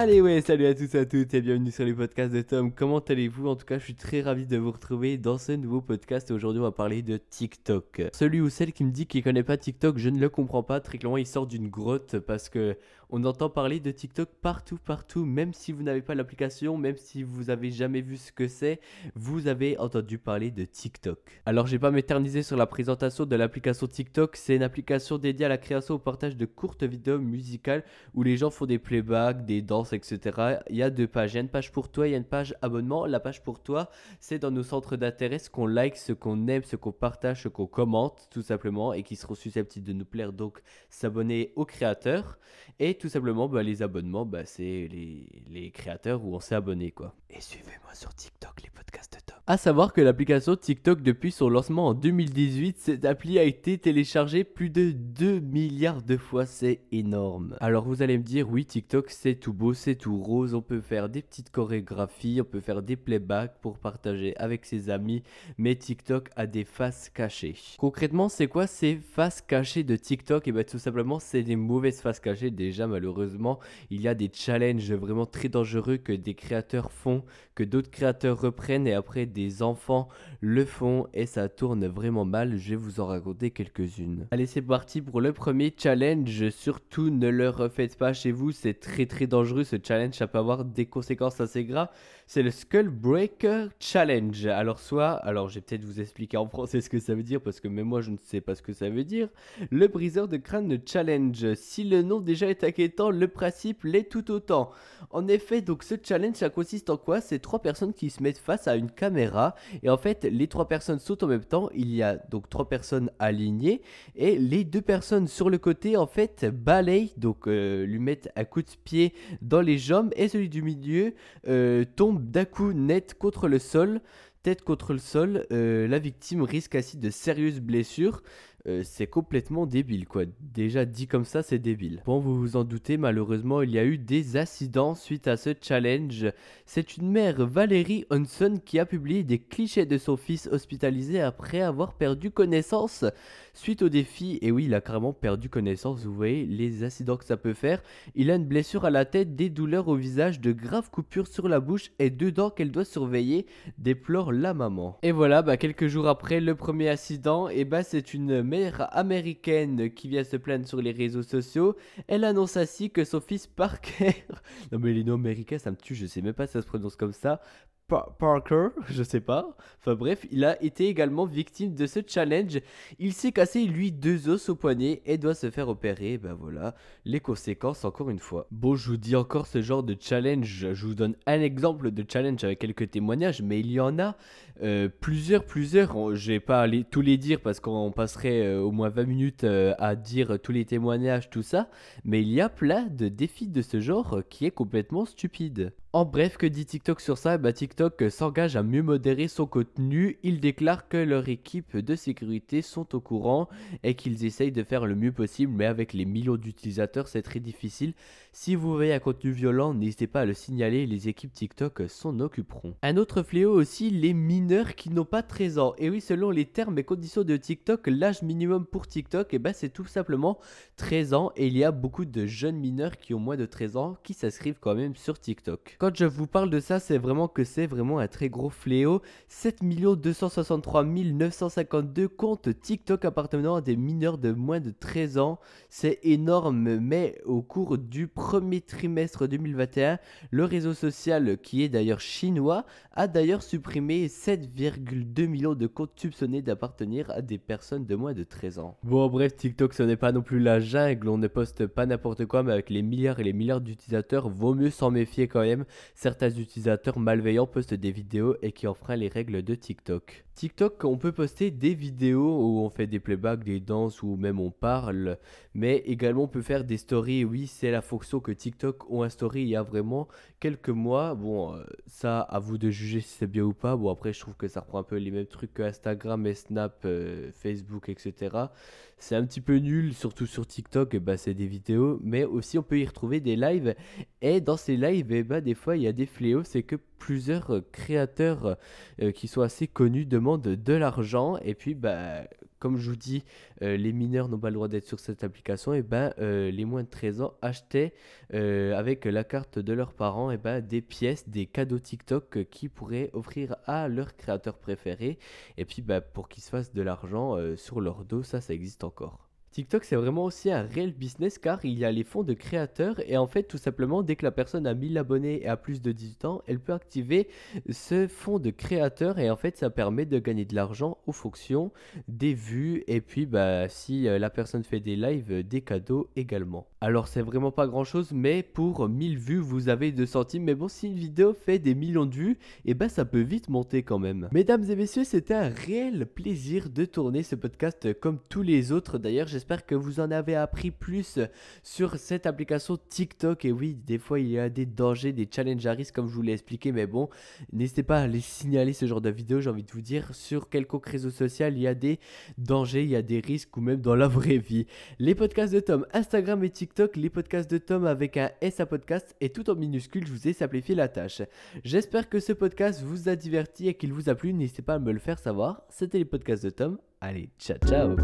Allez ouais, salut à tous et à toutes et bienvenue sur les podcasts de Tom. Comment allez-vous? En tout cas, je suis très ravi de vous retrouver dans ce nouveau podcast. Aujourd'hui, on va parler de TikTok. Celui ou celle qui me dit qu'il connaît pas TikTok, je ne le comprends pas. Très clairement, il sort d'une grotte parce que on entend parler de TikTok partout, partout. Même si vous n'avez pas l'application, même si vous avez jamais vu ce que c'est, vous avez entendu parler de TikTok. Alors, je vais pas m'éterniser sur la présentation de l'application TikTok. C'est une application dédiée à la création au partage de courtes vidéos musicales où les gens font des playbacks, des danses etc. Il y a deux pages. Il y a une page pour toi, il y a une page abonnement. La page pour toi, c'est dans nos centres d'intérêt ce qu'on like, ce qu'on aime, ce qu'on partage, ce qu'on commente, tout simplement, et qui seront susceptibles de nous plaire. Donc, s'abonner aux créateurs. Et tout simplement, bah, les abonnements, bah, c'est les, les créateurs où on s'est abonné, quoi. Et suivez-moi sur TikTok, les podcasts de Top. À savoir que l'application TikTok, depuis son lancement en 2018, cette appli a été téléchargée plus de 2 milliards de fois. C'est énorme. Alors, vous allez me dire, oui, TikTok, c'est tout beau, c'est tout rose, on peut faire des petites chorégraphies, on peut faire des playbacks pour partager avec ses amis, mais TikTok a des faces cachées. Concrètement, c'est quoi ces faces cachées de TikTok? Et eh bien tout simplement, c'est des mauvaises faces cachées. Déjà, malheureusement, il y a des challenges vraiment très dangereux que des créateurs font, que d'autres créateurs reprennent et après des enfants le font et ça tourne vraiment mal. Je vais vous en raconter quelques-unes. Allez, c'est parti pour le premier challenge. Surtout, ne le refaites pas chez vous, c'est très très dangereux ce challenge, ça peut avoir des conséquences assez graves. C'est le Skull Breaker Challenge. Alors soit, alors je vais peut-être vous expliquer en français ce que ça veut dire parce que même moi je ne sais pas ce que ça veut dire. Le briseur de crâne challenge. Si le nom déjà est inquiétant, le principe l'est tout autant. En effet, donc ce challenge ça consiste en quoi? C'est trois personnes qui se mettent face à une caméra et en fait les trois personnes sautent en même temps. Il y a donc trois personnes alignées et les deux personnes sur le côté en fait balayent donc euh, lui mettent un coup de pied dans les jambes et celui du milieu euh, tombe d'un coup net contre le sol. Tête contre le sol, euh, la victime risque ainsi de sérieuses blessures. Euh, c'est complètement débile quoi. Déjà dit comme ça, c'est débile. Bon, vous vous en doutez, malheureusement, il y a eu des accidents suite à ce challenge. C'est une mère, Valérie Hanson, qui a publié des clichés de son fils hospitalisé après avoir perdu connaissance suite au défi. Et oui, il a carrément perdu connaissance, vous voyez les accidents que ça peut faire. Il a une blessure à la tête, des douleurs au visage, de graves coupures sur la bouche et deux dents qu'elle doit surveiller, déplore la maman. Et voilà, bah, quelques jours après le premier accident, et bah c'est une mère américaine qui vient se plaindre sur les réseaux sociaux. Elle annonce ainsi que son fils Parker, non mais les noms américains ça me tue, je sais même pas si ça se prononce comme ça, Parker, je sais pas. Enfin bref, il a été également victime de ce challenge. Il s'est cassé lui deux os au poignet et doit se faire opérer. Ben voilà, les conséquences encore une fois. Bon, je vous dis encore ce genre de challenge. Je vous donne un exemple de challenge avec quelques témoignages, mais il y en a euh, plusieurs, plusieurs. Je vais pas aller tous les dire parce qu'on passerait euh, au moins 20 minutes euh, à dire tous les témoignages, tout ça. Mais il y a plein de défis de ce genre qui est complètement stupide. En bref, que dit TikTok sur ça? Bah, TikTok s'engage à mieux modérer son contenu. Il déclare que leur équipe de sécurité sont au courant et qu'ils essayent de faire le mieux possible, mais avec les millions d'utilisateurs, c'est très difficile. Si vous voyez un contenu violent, n'hésitez pas à le signaler, les équipes TikTok s'en occuperont. Un autre fléau aussi, les mineurs qui n'ont pas 13 ans. Et oui, selon les termes et conditions de TikTok, l'âge minimum pour TikTok, eh ben, c'est tout simplement 13 ans. Et il y a beaucoup de jeunes mineurs qui ont moins de 13 ans qui s'inscrivent quand même sur TikTok. Quand je vous parle de ça, c'est vraiment que c'est vraiment un très gros fléau. 7 263 952 comptes TikTok appartenant à des mineurs de moins de 13 ans. C'est énorme, mais au cours du premier trimestre 2021, le réseau social, qui est d'ailleurs chinois, a d'ailleurs supprimé 7,2 millions de comptes soupçonnés d'appartenir à des personnes de moins de 13 ans. Bon, bref, TikTok, ce n'est pas non plus la jungle, on ne poste pas n'importe quoi, mais avec les milliards et les milliards d'utilisateurs, vaut mieux s'en méfier quand même certains utilisateurs malveillants postent des vidéos et qui enfreignent les règles de TikTok. TikTok, on peut poster des vidéos où on fait des playbacks, des danses ou même on parle, mais également on peut faire des stories. Oui, c'est la fonction que TikTok ont instaurée il y a vraiment quelques mois. Bon, euh, ça, à vous de juger si c'est bien ou pas. Bon, après, je trouve que ça reprend un peu les mêmes trucs que Instagram et Snap, euh, Facebook, etc. C'est un petit peu nul, surtout sur TikTok, bah, c'est des vidéos, mais aussi on peut y retrouver des lives. Et dans ces lives, eh bah, des fois, il y a des fléaux, c'est que plusieurs créateurs euh, qui sont assez connus demandent de l'argent. Et puis bah comme je vous dis, euh, les mineurs n'ont pas le droit d'être sur cette application, et ben euh, les moins de 13 ans achetaient avec la carte de leurs parents et ben, des pièces, des cadeaux TikTok qu'ils pourraient offrir à leurs créateurs préférés, et puis ben, pour qu'ils se fassent de l'argent sur leur dos, ça ça existe encore. TikTok, c'est vraiment aussi un réel business car il y a les fonds de créateurs et en fait, tout simplement, dès que la personne a 1000 abonnés et a plus de 18 ans, elle peut activer ce fonds de créateurs et en fait, ça permet de gagner de l'argent aux fonctions des vues et puis, bah, si euh, la personne fait des lives, des cadeaux également. Alors, c'est vraiment pas grand chose, mais pour 1000 vues, vous avez 2 centimes. Mais bon, si une vidéo fait des millions de vues, et eh ben, ça peut vite monter quand même. Mesdames et messieurs, c'était un réel plaisir de tourner ce podcast comme tous les autres. D'ailleurs, J'espère que vous en avez appris plus sur cette application TikTok. Et oui, des fois, il y a des dangers, des challenges à risque, comme je vous l'ai expliqué. Mais bon, n'hésitez pas à les signaler ce genre de vidéo. J'ai envie de vous dire, sur quelconque réseau social, il y a des dangers, il y a des risques, ou même dans la vraie vie. Les podcasts de Tom, Instagram et TikTok, les podcasts de Tom avec un S à podcast et tout en minuscule, je vous ai simplifié la tâche. J'espère que ce podcast vous a diverti et qu'il vous a plu. N'hésitez pas à me le faire savoir. C'était les podcasts de Tom. Allez, ciao ciao